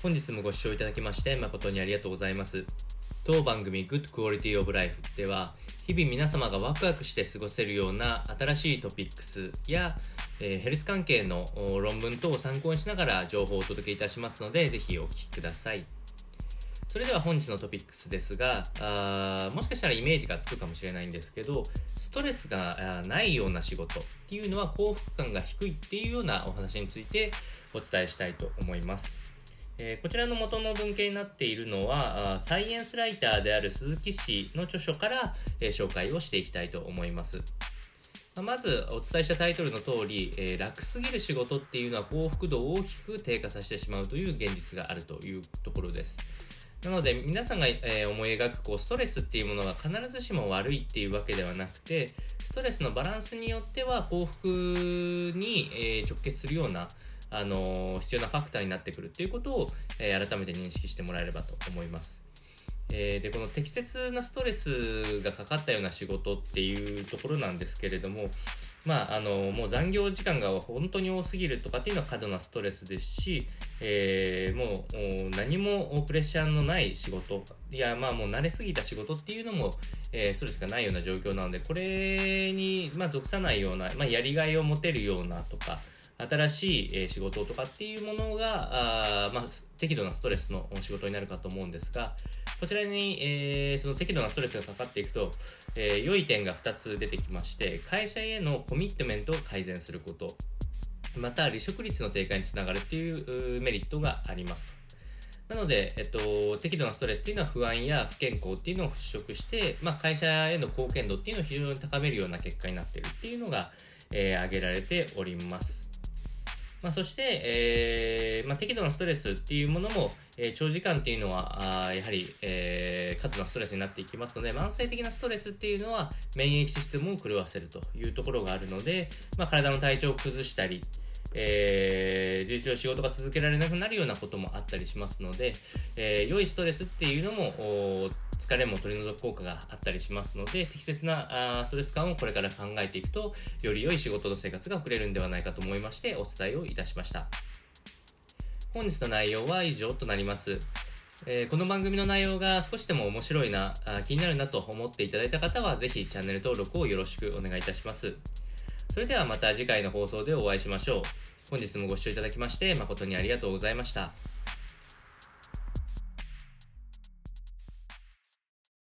本日もご視聴いただきまして誠にありがとうございます。当番組 Good Quality of Life では日々皆様がワクワクして過ごせるような新しいトピックスや、えーヘルス関係の論文等を参考にしながら情報をお届けいたしますのでぜひお聞きください。それでは本日のトピックスですがあーもしかしたらイメージがつくかもしれないんですけどストレスがないような仕事っていうのは幸福感が低いっていうようなお話についてお伝えしたいと思います。えーこちらの元の文献になっているのはサイエンスライターである鈴木氏の著書から、えー紹介をしていきたいと思います。ままずお伝えしたタイトルの通り、えー楽すぎる仕事っていうのは幸福度を大きく低下させてしまうという現実があるというところです。なので皆さんが、えー思い描くこうストレスっていうものが必ずしも悪いっていうわけではなくてストレスのバランスによっては幸福に、えー直結するような、あの必要なファクターになってくるっていうことを、えー改めて認識してもらえればと思います。えーでこの適切なストレスがかかったような仕事っていうところなんですけれども、まあ、あのもう残業時間が本当に多すぎるとかっていうのは過度なストレスですし、えーもう何もプレッシャーのない仕事いやまあもう慣れすぎた仕事っていうのも、えーストレスがないような状況なのでこれに、まあ、属さないような、まあ、やりがいを持てるようなとか新しいえ仕事とかっていうものがあ、まあ、適度なストレスの仕事になるかと思うんですがこちらに、えーその適度なストレスがかかっていくと、えー良い点が2つ出てきまして会社へのコミットメントを改善することまた離職率の低下につながるっていうメリットがありますとなので、えっと、適度なストレスっていうのは不安や不健康っていうのを払拭して、まあ、会社への貢献度っていうのを非常に高めるような結果になっているっていうのが、えー挙げられております。まあ、そして、えーまあ、適度なストレスっていうものも、えー長時間っていうのはあやはり、えー過度なストレスになっていきますので慢性的なストレスっていうのは免疫システムを狂わせるというところがあるので、まあ、体の体調を崩したり、えー、事実上仕事が続けられなくなるようなこともあったりしますので、えー良いストレスっていうのも疲れも取り除く効果があったりしますので適切なストレス感をこれから考えていくとより良い仕事の生活が送れるんではないかと思いましてお伝えをいたしました。本日の内容は以上となります。えーこの番組の内容が少しでも面白いな気になるなと思っていただいた方はぜひチャンネル登録をよろしくお願いいたします。それではまた次回の放送でお会いしましょう。本日もご視聴いただきまして誠にありがとうございました。